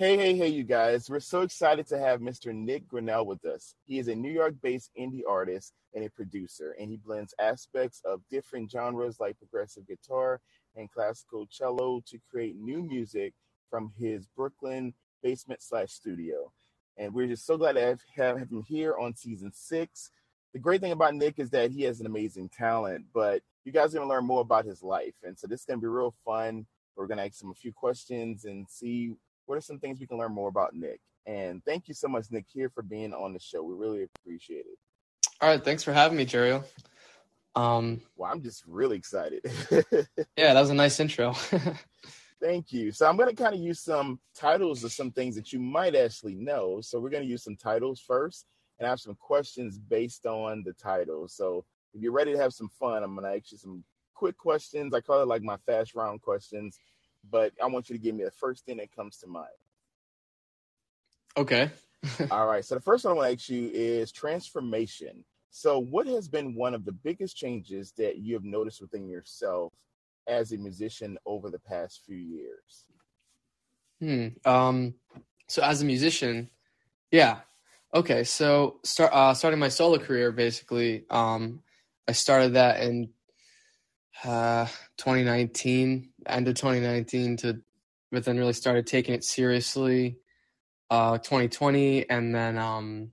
Hey, hey, hey, you guys. We're so excited to have Mr. Nick Grinnell with us. He is a New York based indie artist and a producer, and he blends aspects of different genres like progressive guitar and classical cello to create new music from his Brooklyn basement slash studio. And we're just so glad to have, have him here on season six. The great thing about Nick is that he has an amazing talent, but you guys are going to learn more about his life. And so this is going to be real fun. We're going to ask him a few questions and see what are some things we can learn more about Nick? And thank you so much, Nick, here for being on the show. We really appreciate it. All right, thanks for having me, Jerry. Um, well, I'm just really excited. yeah, that was a nice intro. Thank you. So I'm going to kind of use some titles of some things that you might actually know. So we're going to use some titles first and have some questions based on the titles. So if you're ready to have some fun, I'm going to ask you some quick questions. I call it like my fast round questions but I want you to give me the first thing that comes to mind. Okay. All right. So the first one I want to ask you is transformation. So, what has been one of the biggest changes that you have noticed within yourself as a musician over the past few years? Hmm. Um. So, as a musician, yeah. Okay. So, start uh, starting my solo career, basically, um, I started that in uh, 2019, end of 2019 to, but then really started taking it seriously, uh, 2020. And then, um,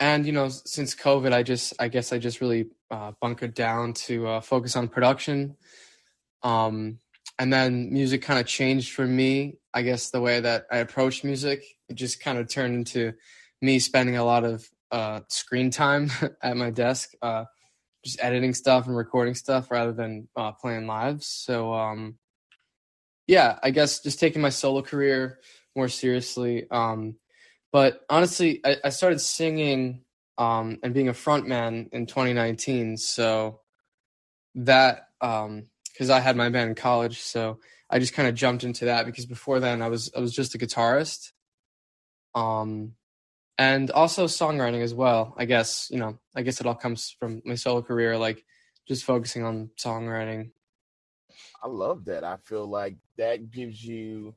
and you know, since COVID, I just, I guess I just really, uh, bunkered down to, uh, focus on production. Um, and then music kind of changed for me. I guess the way that I approach music, it just kind of turned into me spending a lot of, uh, screen time at my desk, uh, just editing stuff and recording stuff rather than uh, playing live. So um, yeah, I guess just taking my solo career more seriously. Um, but honestly, I, I started singing um, and being a frontman in 2019. So that because um, I had my band in college, so I just kind of jumped into that because before then I was I was just a guitarist. Um, and also songwriting as well. I guess you know, I guess it all comes from my solo career, like just focusing on songwriting. I love that. I feel like that gives you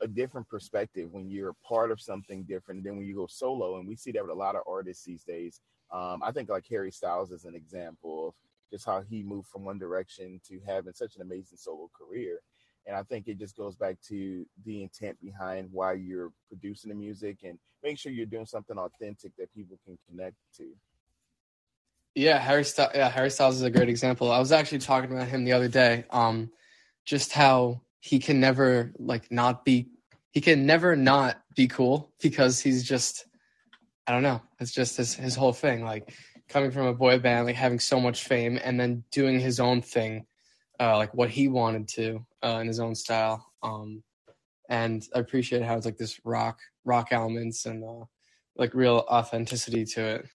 a different perspective when you're part of something different than when you go solo. And we see that with a lot of artists these days. Um, I think like Harry Styles is an example of just how he moved from one direction to having such an amazing solo career. And I think it just goes back to the intent behind why you're producing the music and make sure you're doing something authentic that people can connect to. Yeah, Harry Styles. Yeah, Harry Styles is a great example. I was actually talking about him the other day. Um, just how he can never like not be. He can never not be cool because he's just. I don't know. It's just his his whole thing. Like coming from a boy band, like having so much fame, and then doing his own thing, uh, like what he wanted to uh, in his own style. Um, and I appreciate how it's like this rock rock elements and uh, like real authenticity to it.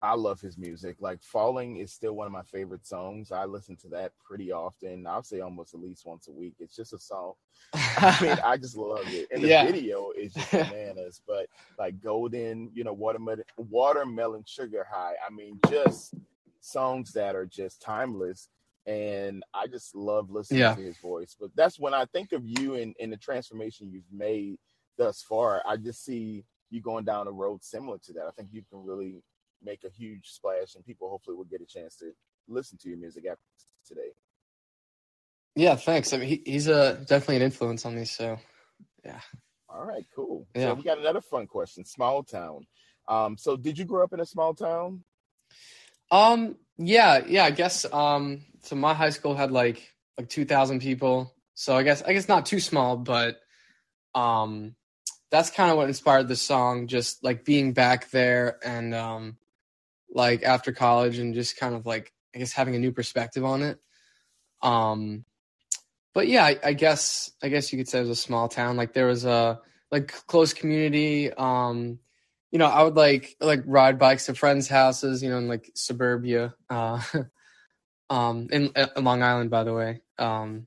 I love his music. Like Falling is still one of my favorite songs. I listen to that pretty often. I'll say almost at least once a week. It's just a song. I mean, I just love it. And the yeah. video is just bananas. But like Golden, you know, watermelon watermelon sugar high. I mean, just songs that are just timeless and I just love listening yeah. to his voice. But that's when I think of you and, and the transformation you've made thus far. I just see you going down a road similar to that. I think you can really make a huge splash, and people hopefully will get a chance to listen to your music after today. Yeah, thanks. I mean, he, he's a definitely an influence on me. So, yeah. All right, cool. Yeah. So we got another fun question. Small town. Um, so did you grow up in a small town? Um, yeah, yeah, I guess um so my high school had like like 2000 people. So I guess I guess not too small, but um that's kind of what inspired the song just like being back there and um like after college and just kind of like I guess having a new perspective on it. Um but yeah, I, I guess I guess you could say it was a small town. Like there was a like close community um you know, I would like like ride bikes to friends' houses, you know, in like suburbia, uh, um, in, in Long Island, by the way. Um,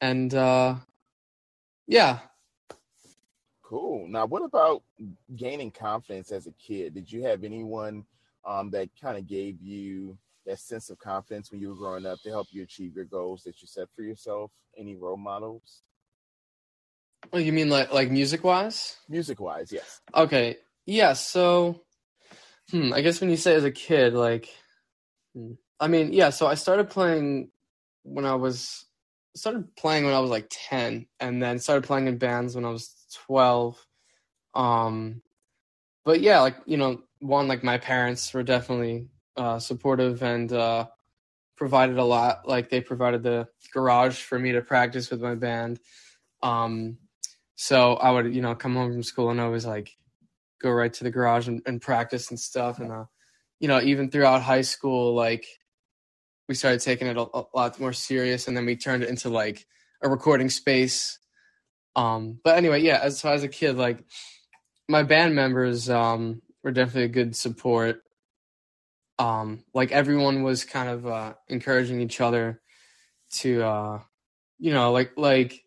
and uh, yeah. Cool. Now, what about gaining confidence as a kid? Did you have anyone um, that kind of gave you that sense of confidence when you were growing up to help you achieve your goals that you set for yourself? Any role models? Oh, you mean like like music wise? Music wise, yes. Okay. Yeah, so hmm, I guess when you say as a kid, like hmm, I mean, yeah, so I started playing when I was started playing when I was like 10 and then started playing in bands when I was 12. Um but yeah, like, you know, one like my parents were definitely uh supportive and uh provided a lot. Like they provided the garage for me to practice with my band. Um so I would, you know, come home from school and I always like go right to the garage and, and practice and stuff. And, uh, you know, even throughout high school, like we started taking it a, a lot more serious and then we turned it into like a recording space. Um, but anyway, yeah, as, as a kid, like my band members, um, were definitely a good support. Um, like everyone was kind of, uh, encouraging each other to, uh, you know, like, like,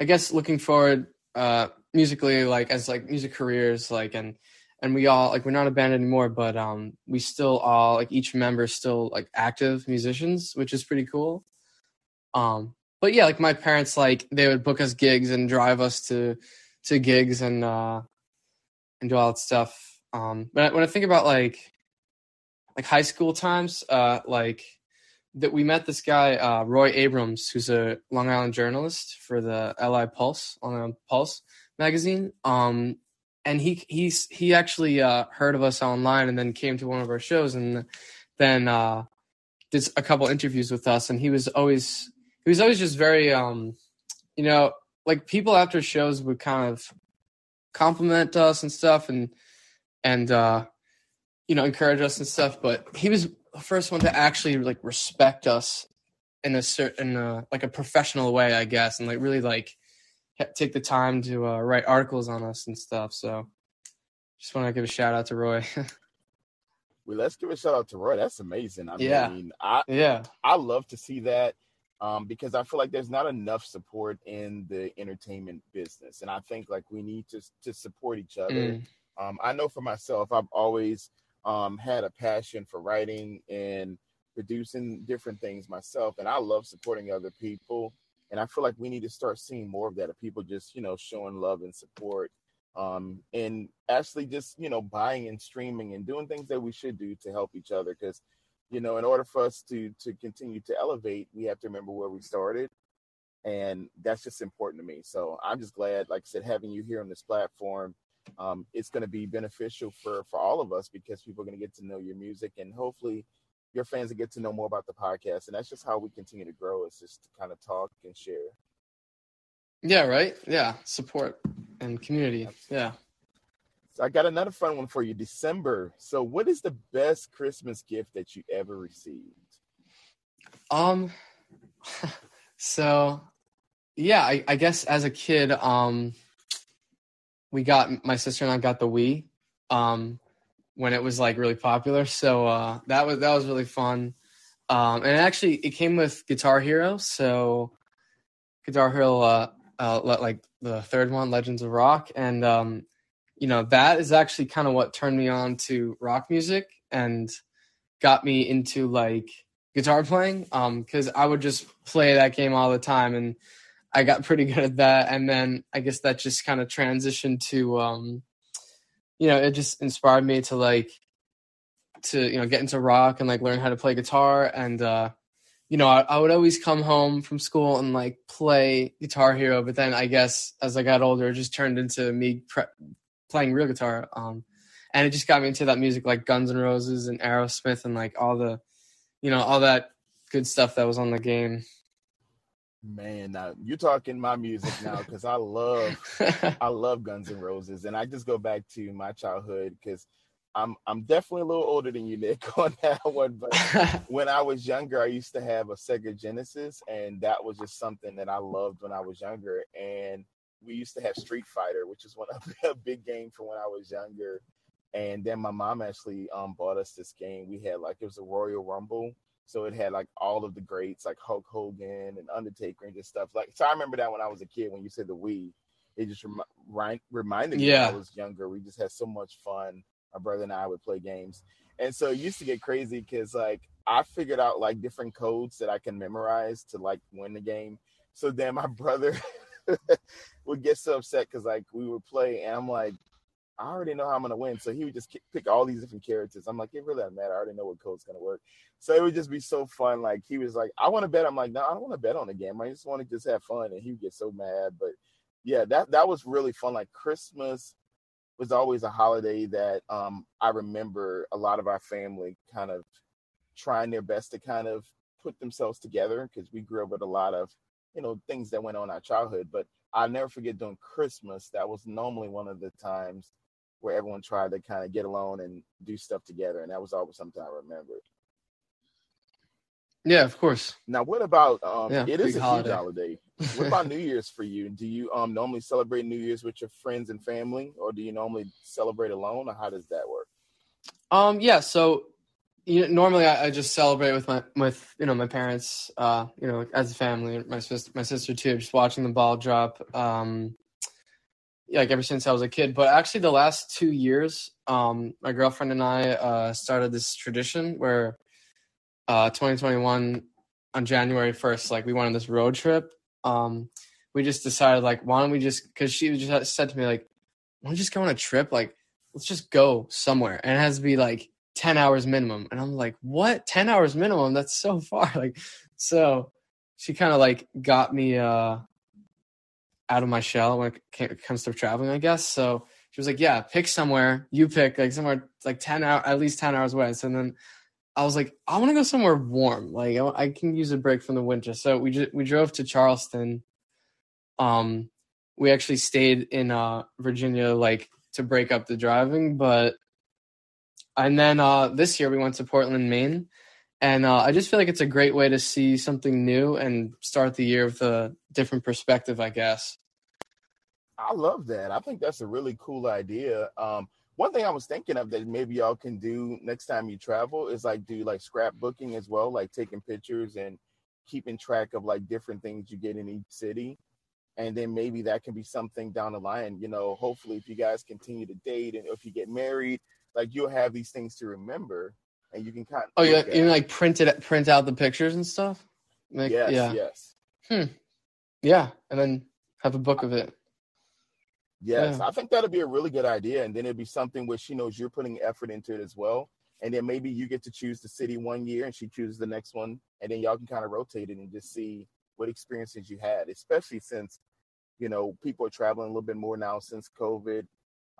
I guess looking forward uh musically like as like music careers like and and we all like we're not a band anymore but um we still all like each member is still like active musicians which is pretty cool um but yeah like my parents like they would book us gigs and drive us to to gigs and uh and do all that stuff um but when i think about like like high school times uh like that we met this guy uh, Roy Abrams, who's a Long Island journalist for the LI Pulse, Long Island Pulse magazine. Um, and he he's he actually uh, heard of us online and then came to one of our shows and then uh, did a couple interviews with us. And he was always he was always just very um, you know like people after shows would kind of compliment us and stuff and and uh, you know encourage us and stuff. But he was the first one to actually like respect us in a certain uh, like a professional way, I guess, and like really like take the time to uh, write articles on us and stuff. So just want to give a shout out to Roy. well, let's give a shout out to Roy. That's amazing. I yeah. mean, I yeah, I love to see that um, because I feel like there's not enough support in the entertainment business, and I think like we need to to support each other. Mm. Um, I know for myself, I've always um, had a passion for writing and producing different things myself, and I love supporting other people. And I feel like we need to start seeing more of that of people just you know showing love and support, um, and actually just you know buying and streaming and doing things that we should do to help each other. Because you know, in order for us to to continue to elevate, we have to remember where we started, and that's just important to me. So I'm just glad, like I said, having you here on this platform um, it's going to be beneficial for for all of us because people are going to get to know your music and hopefully your fans to get to know more about the podcast and that's just how we continue to grow is just to kind of talk and share. Yeah right? Yeah support and community. Yeah. So i got another fun one for you december. So what is the best christmas gift that you ever received? Um so yeah I, I guess as a kid um we got my sister and I got the Wii. Um, when it was like really popular. So uh, that was that was really fun. Um, and actually, it came with Guitar Hero. So Guitar Hero, uh, uh, like the third one, Legends of Rock, and um, you know that is actually kind of what turned me on to rock music and got me into like guitar playing. Because um, I would just play that game all the time and I got pretty good at that. And then I guess that just kind of transitioned to, um, you know, it just inspired me to like, to, you know, get into rock and like learn how to play guitar. And, uh, you know, I, I would always come home from school and like play Guitar Hero. But then I guess as I got older, it just turned into me pre- playing real guitar. Um, and it just got me into that music like Guns N' Roses and Aerosmith and like all the, you know, all that good stuff that was on the game. Man, now you're talking my music now because I love I love Guns N' Roses, and I just go back to my childhood because I'm I'm definitely a little older than you, Nick, on that one. But when I was younger, I used to have a Sega Genesis, and that was just something that I loved when I was younger. And we used to have Street Fighter, which is one of a big game from when I was younger. And then my mom actually um, bought us this game. We had like it was a Royal Rumble so it had like all of the greats like Hulk Hogan and Undertaker and just stuff like. So I remember that when I was a kid when you said the Wii, it just rem- reminded me yeah. when I was younger. We just had so much fun. My brother and I would play games, and so it used to get crazy because like I figured out like different codes that I can memorize to like win the game. So then my brother, would get so upset because like we would play and I'm like, I already know how I'm gonna win. So he would just pick all these different characters. I'm like, it really doesn't matter. I already know what code's gonna work. So it would just be so fun. Like he was like, I want to bet. I'm like, no, I don't want to bet on the game. I just want to just have fun. And he would get so mad. But yeah, that that was really fun. Like Christmas was always a holiday that um I remember a lot of our family kind of trying their best to kind of put themselves together because we grew up with a lot of you know things that went on our childhood. But I'll never forget during Christmas. That was normally one of the times where everyone tried to kind of get along and do stuff together, and that was always something I remembered. Yeah, of course. Now, what about um? Yeah, it is a holiday. huge holiday. What about New Year's for you? Do you um normally celebrate New Year's with your friends and family, or do you normally celebrate alone, or how does that work? Um, yeah. So, you know, normally I, I just celebrate with my with you know my parents, uh, you know, as a family. My sister, my sister too, just watching the ball drop. Um, like ever since I was a kid. But actually, the last two years, um, my girlfriend and I uh, started this tradition where, uh, 2021 on January 1st, like we went on this road trip. Um, we just decided like, why don't we just? Because she just said to me like, why don't you just go on a trip? Like, let's just go somewhere, and it has to be like 10 hours minimum. And I'm like, what? 10 hours minimum? That's so far. Like, so she kind of like got me uh out of my shell when it comes to traveling, I guess. So she was like, yeah, pick somewhere. You pick like somewhere like 10 hours, at least 10 hours away. So then I was like, I want to go somewhere warm. Like I, can use a break from the winter. So we we drove to Charleston. Um, we actually stayed in uh Virginia, like to break up the driving, but and then uh, this year we went to Portland, Maine, and uh, I just feel like it's a great way to see something new and start the year with a different perspective, I guess. I love that. I think that's a really cool idea. Um, one thing I was thinking of that maybe y'all can do next time you travel is like do like scrapbooking as well, like taking pictures and keeping track of like different things you get in each city. And then maybe that can be something down the line, you know, hopefully if you guys continue to date and if you get married, like you'll have these things to remember and you can kind of Oh, yeah, you it. like print it, print out the pictures and stuff. Like, yes, yeah, yes. yeah, and then have a book of it. Yes, Yeah. I think that'd be a really good idea. And then it'd be something where she knows you're putting effort into it as well. And then maybe you get to choose the city one year and she chooses the next one. And then y'all can kind of rotate it and just see what experiences you had, especially since, you know, people are traveling a little bit more now since COVID.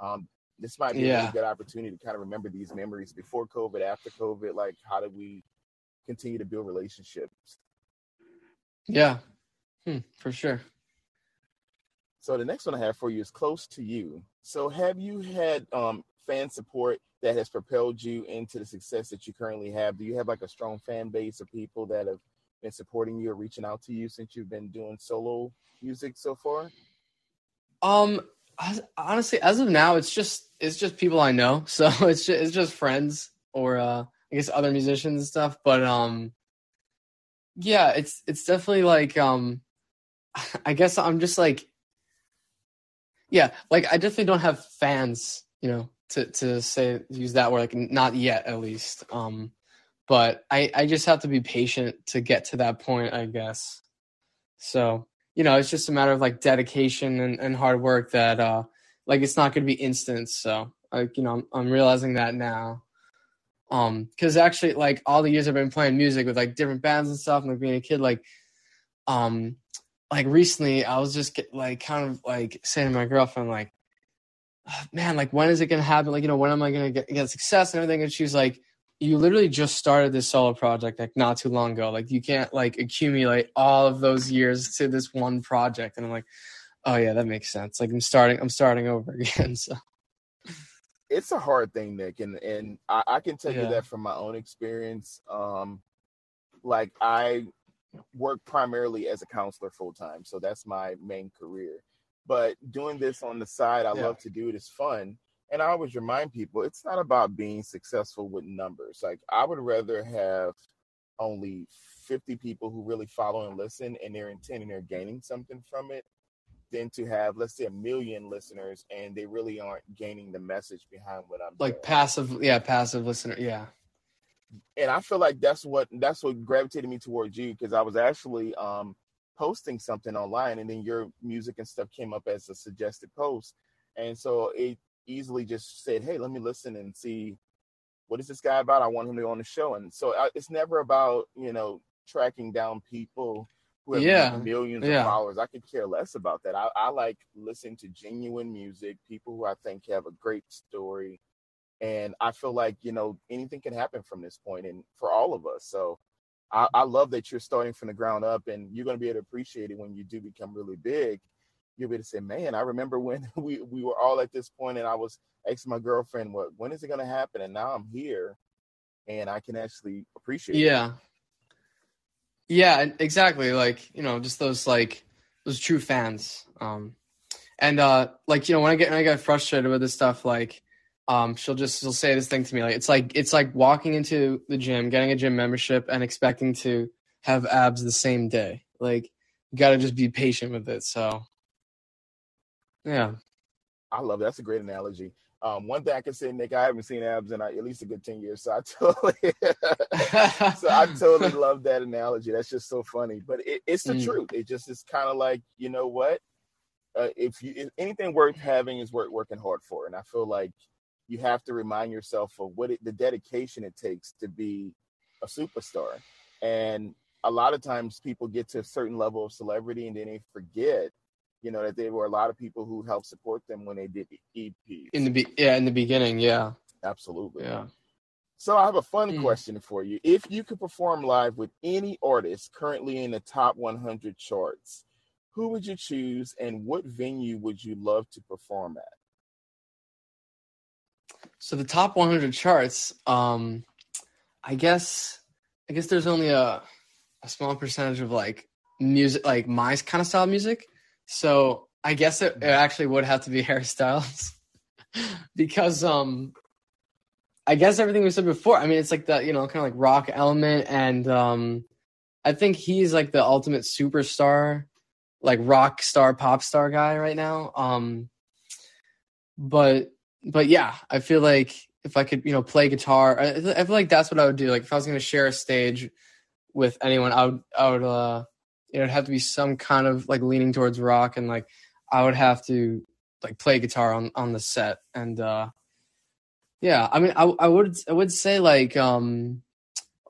Um, this might be a really good opportunity to kind of remember these memories before COVID, after COVID. Like, how do we continue to build relationships? Yeah, hmm, for sure. So the next one I have for you is close to you. So have you had um, fan support that has propelled you into the success that you currently have? Do you have like a strong fan base of people that have been supporting you or reaching out to you since you've been doing solo music so far? Um, honestly, as of now, it's just it's just people I know. So it's just, it's just friends or uh, I guess other musicians and stuff. But um, yeah, it's it's definitely like um, I guess I'm just like, yeah, like I definitely don't have fans, you know, to to say use that word like not yet at least. Um, but I I just have to be patient to get to that point, I guess. So you know, it's just a matter of like dedication and, and hard work that uh like it's not gonna be instant. So like, you know, I'm I'm realizing that now. Um, because actually like all the years I've been playing music with like different bands and stuff and like being a kid, like um like recently I was just get, like kind of like saying to my girlfriend, like, "Ah, man, like when is it gonna happen? Like, you know, when am I gonna get, get success and everything? And she was like, you literally just started this solo project like not too long ago. Like you can't like accumulate all of those years to this one project. And I'm like, oh yeah, that makes sense. Like I'm starting, I'm starting over again. So It's a hard thing, Nick, and and I, I can tell you that from my own experience. Um, like I work primarily as a counselor full time, so that's my main career. But doing this on the side, I Yeah. love to do it. It's fun. And I always remind people it's not about being successful with numbers. Like I would rather have only 50 people who really follow and listen and they're intending they're gaining something from it than to have let's say a million listeners and they really aren't gaining the message behind what I'm like doing. passive, yeah, passive listener. Yeah. and I feel like that's what that's what gravitated me towards you because I was actually um posting something online and then your music and stuff came up as a suggested post. And so it easily just said, Hey, let me listen and see what is this guy about? I want him to go on the show. And so uh, it's never about, you know, tracking down people who have Yeah. millions Yeah. of followers. I could care less about that. I, I like listening to genuine music, people who I think have a great story. And I feel like, you know, anything can happen from this point and for all of us. So I, I love that you're starting from the ground up and you're going to be able to appreciate it when you do become really big. You'll be able to say, man, I remember when we, we were all at this point and I was asking my girlfriend, what, when is it going to happen? And now I'm here and I can actually appreciate it. Yeah. Yeah, exactly. Like, you know, just those like those true fans. Um and uh like, you know, when I get when I get frustrated with this stuff, like um she'll just she'll say this thing to me like it's like it's like walking into the gym, getting a gym membership and expecting to have abs the same day. Like you gotta just be patient with it. So yeah. I love that. That's a great analogy. Um, one thing I can say, Nick, I haven't seen abs in uh, at least a good 10 years. So I totally, so I totally love that analogy. That's just so funny, but it, it's the Mm. truth. It just is kind of like, you know what? Uh, if you, if anything worth having is worth working hard for. And I feel like you have to remind yourself of what it, the dedication it takes to be a superstar. And a lot of times people get to a certain level of celebrity and then they forget, you know, that there were a lot of people who helped support them when they did the EPs. in the be- yeah, in the beginning, yeah. Absolutely. Yeah. So I have a fun Hmm. question for you. If you could perform live with any artist currently in the top 100 charts, who would you choose and what venue would you love to perform at? So the top 100 charts, um, I guess, I guess there's only a a small percentage of like music, like my kind of style music. So I guess it, it actually would have to be Harry Styles because, um, I guess everything we said before. I mean, it's like that, you know, kind of like rock element, and um, I think he's like the ultimate superstar, like rock star, pop star guy right now. Um, but but yeah, I feel like if I could, you know, play guitar, I, I feel like that's what I would do. Like if I was going to share a stage with anyone, I would, I would, uh, it would have to be some kind of like leaning towards rock, and like I would have to like play guitar on on the set, and uh, yeah, I mean, I I would I would say like um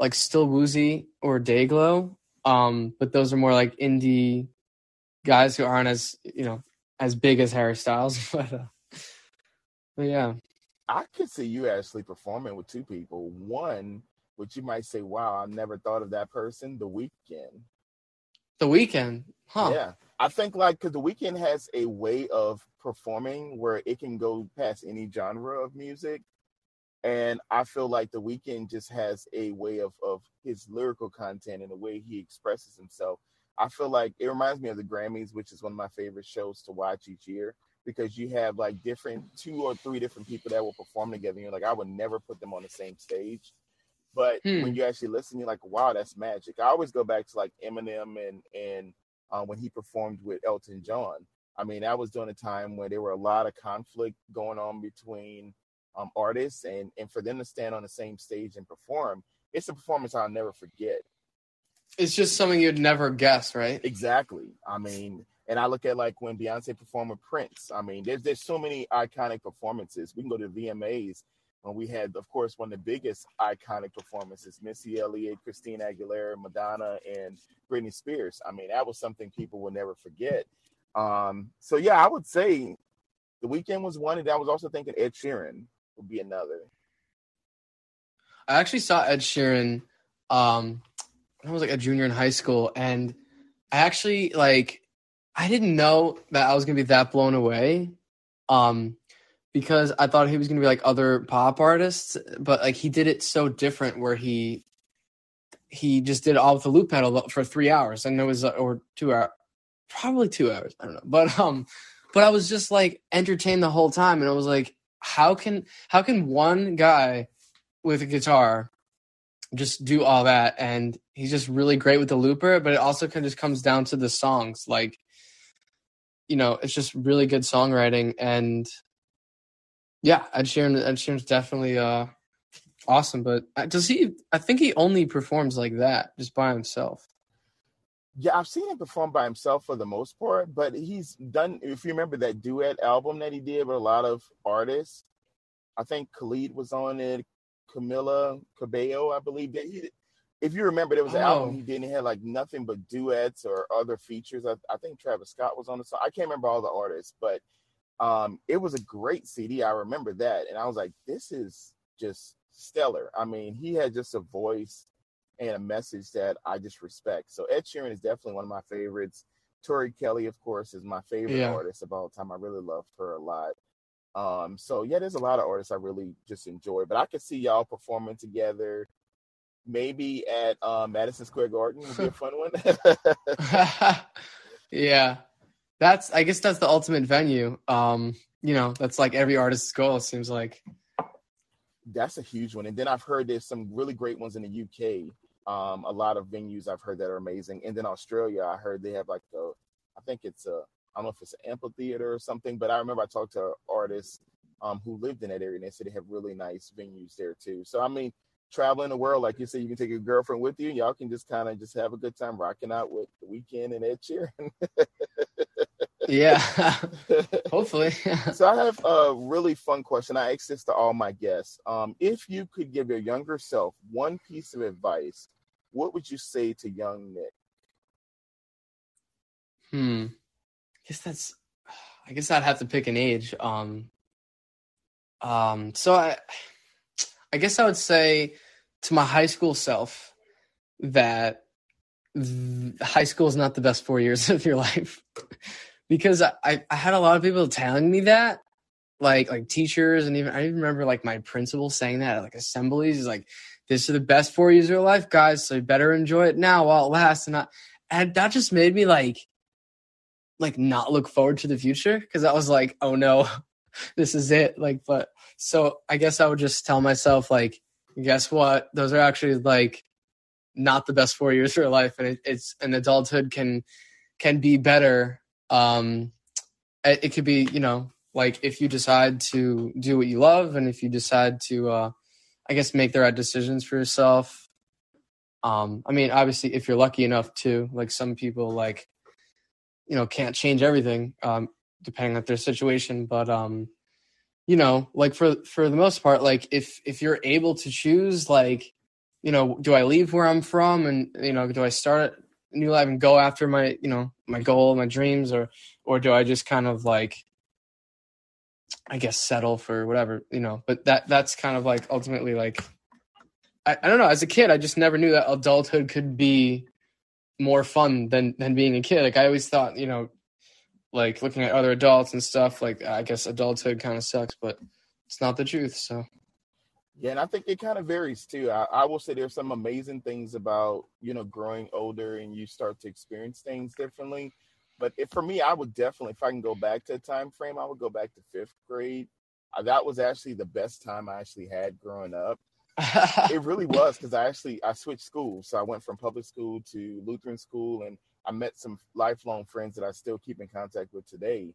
like Still Woozy or Dayglow, um, but those are more like indie guys who aren't as you know as big as Harry Styles, but. Uh, but yeah, I could see you actually performing with two people. One, which you might say, wow, I never thought of that person, The Weeknd. The Weeknd, huh? Yeah. I think like because The Weeknd has a way of performing where it can go past any genre of music. And I feel like The Weeknd just has a way of, of his lyrical content and the way he expresses himself. I feel like it reminds me of the Grammys, which is one of my favorite shows to watch each year because you have like different two or three different people that will perform together. You're like, I would never put them on the same stage. But Hmm. when you actually listen, you're like, wow, that's magic. I always go back to like Eminem and and uh, when he performed with Elton John. I mean, that was during a time where there were a lot of conflict going on between um, artists, and and for them to stand on the same stage and perform, it's a performance I'll never forget. It's just something you'd never guess, right? Exactly. I mean, and I look at like when Beyonce performed with Prince. I mean, there's there's so many iconic performances. We can go to VMAs when we had, of course, one of the biggest iconic performances: Missy Elliott, Christina Aguilera, Madonna, and Britney Spears. I mean, that was something people will never forget. Um, so yeah, I would say the Weeknd was one, and I was also thinking Ed Sheeran would be another. I actually saw Ed Sheeran um when I was like a junior in high school and I actually like I didn't know that I was gonna be that blown away. Um because I thought he was gonna be like other pop artists, but like he did it so different where he he just did all with the loop pedal for three hours and it was uh, or two hours probably two hours i don't know but um but i was just like entertained the whole time and i was like how can how can one guy with a guitar just do all that and he's just really great with the looper but it also kind of just comes down to the songs like you know it's just really good songwriting and yeah ed sheeran ed sheeran's definitely uh awesome but uh, does he i think he only performs like that just by himself Yeah, I've seen him perform by himself for the most part, but he's done. If you remember that duet album that he did with a lot of artists, I think Khalid was on it, Camila Cabello, I believe. That he, if you remember, there was an Oh. album he did. And he had like nothing but duets or other features. I, I think Travis Scott was on the song. I can't remember all the artists, but um, it was a great CD. I remember that, and I was like, this is just stellar. I mean, he had just a voice and a message that I just respect. So Ed Sheeran is definitely one of my favorites. Tori Kelly, of course, is my favorite Yeah. artist of all time. I really love her a lot. Um, so yeah, there's a lot of artists I really just enjoy, but I could see y'all performing together. Maybe at uh, Madison Square Garden would be a fun one. yeah. That's I guess that's the ultimate venue. Um, you know, that's like every artist's goal, it seems like. That's a huge one. And then I've heard there's some really great ones in the UK. Um, a lot of venues I've heard that are amazing. And then Australia, I heard they have like a, I think it's a, I don't know if it's an amphitheater or something, but I remember I talked to artists um, who lived in that area and they said they have really nice venues there too. So, I mean, traveling the world, like you said, you can take your girlfriend with you and y'all can just kind of just have a good time rocking out with the Weeknd and Ed Sheeran. Yeah. Hopefully. so I have a really fun question. I ask this to all my guests. Um, if you could give your younger self one piece of advice, what would you say to young Nick? Hmm. I guess that's I guess I'd have to pick an age. Um um so I I guess I would say to my high school self that th- high school is not the best four years of your life because I, I, had a lot of people telling me that like like teachers and even I even remember like my principal saying that at like assemblies like this is the best four years of your life guys so you better enjoy it now while it lasts. And I, and that just made me like like not look forward to the future because I was like oh no this is it. Like but so I guess I would just tell myself like guess what? Those are actually like not the best four years of your life and it, it's an adulthood can can be better um it, it could be you know like if you decide to do what you love and if you decide to uh i guess make the right decisions for yourself. Um i mean obviously if you're lucky enough to like some people like you know can't change everything um depending on their situation but um you know like for for the most part like if if you're able to choose like you know do i leave where i'm from and you know do i start new life and go after my you know my goal my dreams or or do i just kind of like i guess settle for whatever you know? But that that's kind of like ultimately like I, I don't know. As a kid i just never knew that adulthood could be more fun than than being a kid. Like i always thought you know like looking at other adults and stuff like i guess adulthood kind of sucks but it's not the truth so Yeah, and I think it kind of varies too. I, I will say there's some amazing things about you know growing older and you start to experience things differently. But if, for me, I would definitely, if I can go back to a time frame, I would go back to fifth grade. Uh, that was actually the best time I actually had growing up. It really was because I actually I switched schools, so I went from public school to Lutheran school, and I met some lifelong friends that I still keep in contact with today.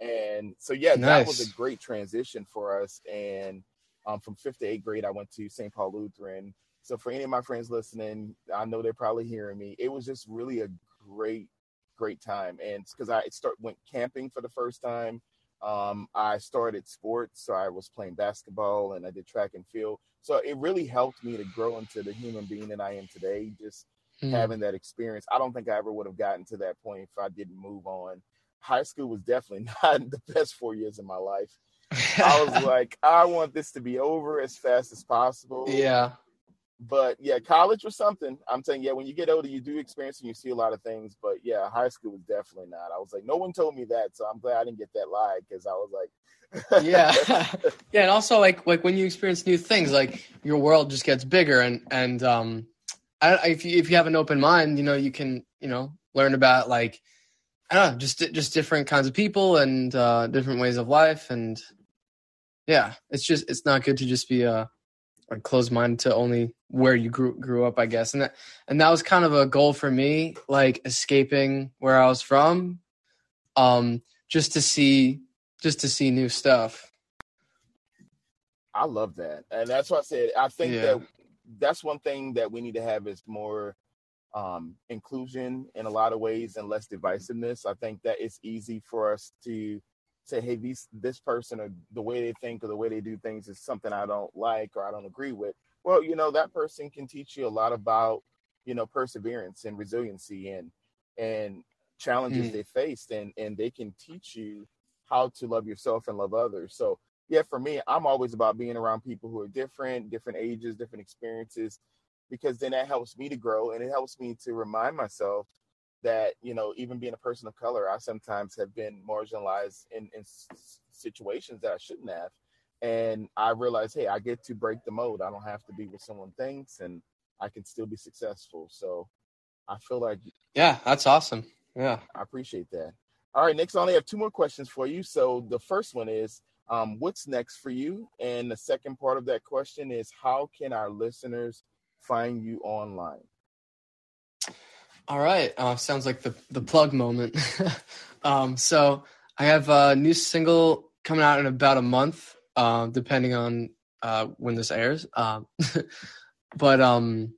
And so yeah, that was a great transition for us. And um, from fifth to eighth grade, I went to St. Paul Lutheran. So for any of my friends listening, I know they're probably hearing me. It was just really a great, great time, and because I start went camping for the first time. Um, I started sports, so I was playing basketball and I did track and field. So it really helped me to grow into the human being that I am today. Just Hmm. having that experience. I don't think I ever would have gotten to that point if I didn't move on. High school was definitely not the best four years of my life. I was like, I want this to be over as fast as possible. yeah But yeah, college was something. I'm saying, yeah, when you get older, you do experience and you see a lot of things. But yeah, high school was definitely not. I was like, no one told me that, so I'm glad I didn't get that lie because I was like, yeah yeah and also like like when you experience new things like your world just gets bigger and and um I, if you if you have an open mind you know you can you know learn about like I don't know just just different kinds of people and uh different ways of life and yeah it's just it's not good to just be uh like closed minded to only where you grew grew up I guess and that and that was kind of a goal for me like escaping where I was from um just to see just to see new stuff I love that, and that's why I said I think Yeah. that that's one thing that we need to have is more um, inclusion in a lot of ways and less divisiveness. I think that it's easy for us to say, hey, these this person or the way they think or the way they do things is something I don't like or I don't agree with. Well, you know, that person can teach you a lot about, you know, perseverance and resiliency and and challenges mm. they faced and and they can teach you how to love yourself and love others. So yeah, for me, I'm always about being around people who are different, different ages, different experiences, because then that helps me to grow and it helps me to remind myself that you know even being a person of color i sometimes have been marginalized in, in situations that i shouldn't have. And i realize hey i get to break the mold. I don't have to be what someone thinks and i can still be successful. So i feel like yeah that's awesome. Yeah. I appreciate that. All right next i only have two more questions for you. So the first one is um, what's next for you? And the second part of that question is how can our listeners find you online all right. Uh, sounds like the the plug moment. um, so I have a new single coming out in about a month, uh, depending on uh, when this airs. Um, but um,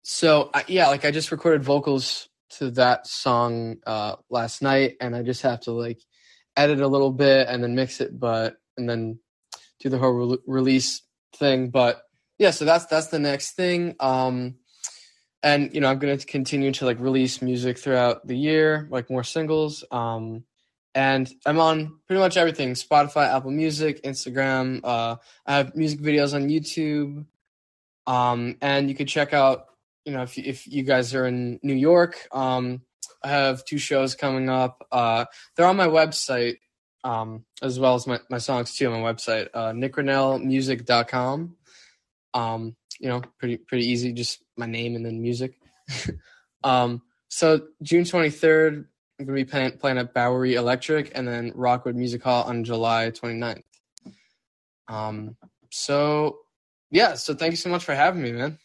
so I, yeah, like I just recorded vocals to that song uh, last night, and I just have to like edit a little bit and then mix it, but and then do the whole re- release thing. But yeah, so that's that's the next thing. Um, and you know i'm going to continue to like release music throughout the year like more singles um and i'm on pretty much everything spotify apple music instagram uh i have music videos on youtube um and you could check out you know if you, if you guys are in new york um i have two shows coming up uh they're on my website um as well as my, my songs too on my website uh nickrenellmusic.com um you know, pretty pretty easy. Just my name and then music. um, so June 23rd, I'm gonna be playing, playing at Bowery Electric and then Rockwood Music Hall on July 29th. Um, so yeah, so thank you so much for having me, man.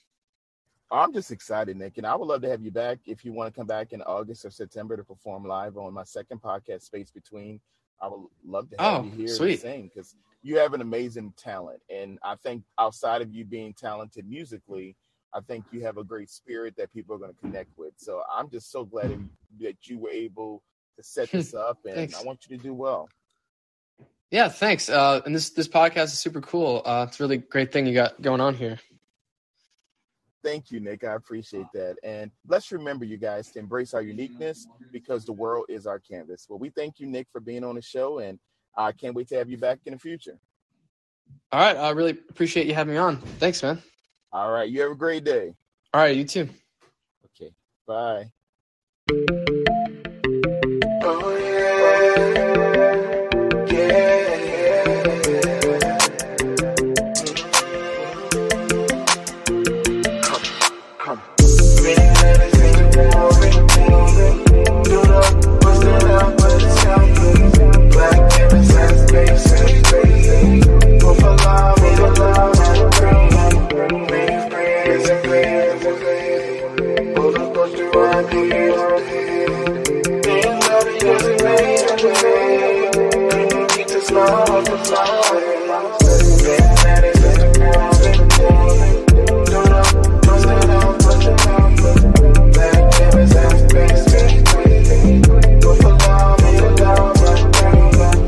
I'm just excited, Nick, and I would love to have you back if you want to come back in August or September to perform live on my second podcast, Space Between. I would love to have oh, you here sweet. sing because you have an amazing talent. And I think outside of you being talented musically, I think you have a great spirit that people are going to connect with. So I'm just so glad that you were able to set this up, and I want you to do well. Yeah, thanks. Uh, and this this podcast is super cool. Uh, it's a really great thing you got going on here. Thank you, Nick. I appreciate that. And let's remember, you guys, to embrace our uniqueness because the world is our canvas. Well, we thank you, Nick, for being on the show, and I can't wait to have you back in the future. All right. I really appreciate you having me on. Thanks, man. All right. You have a great day. All right. You too. Okay. Bye.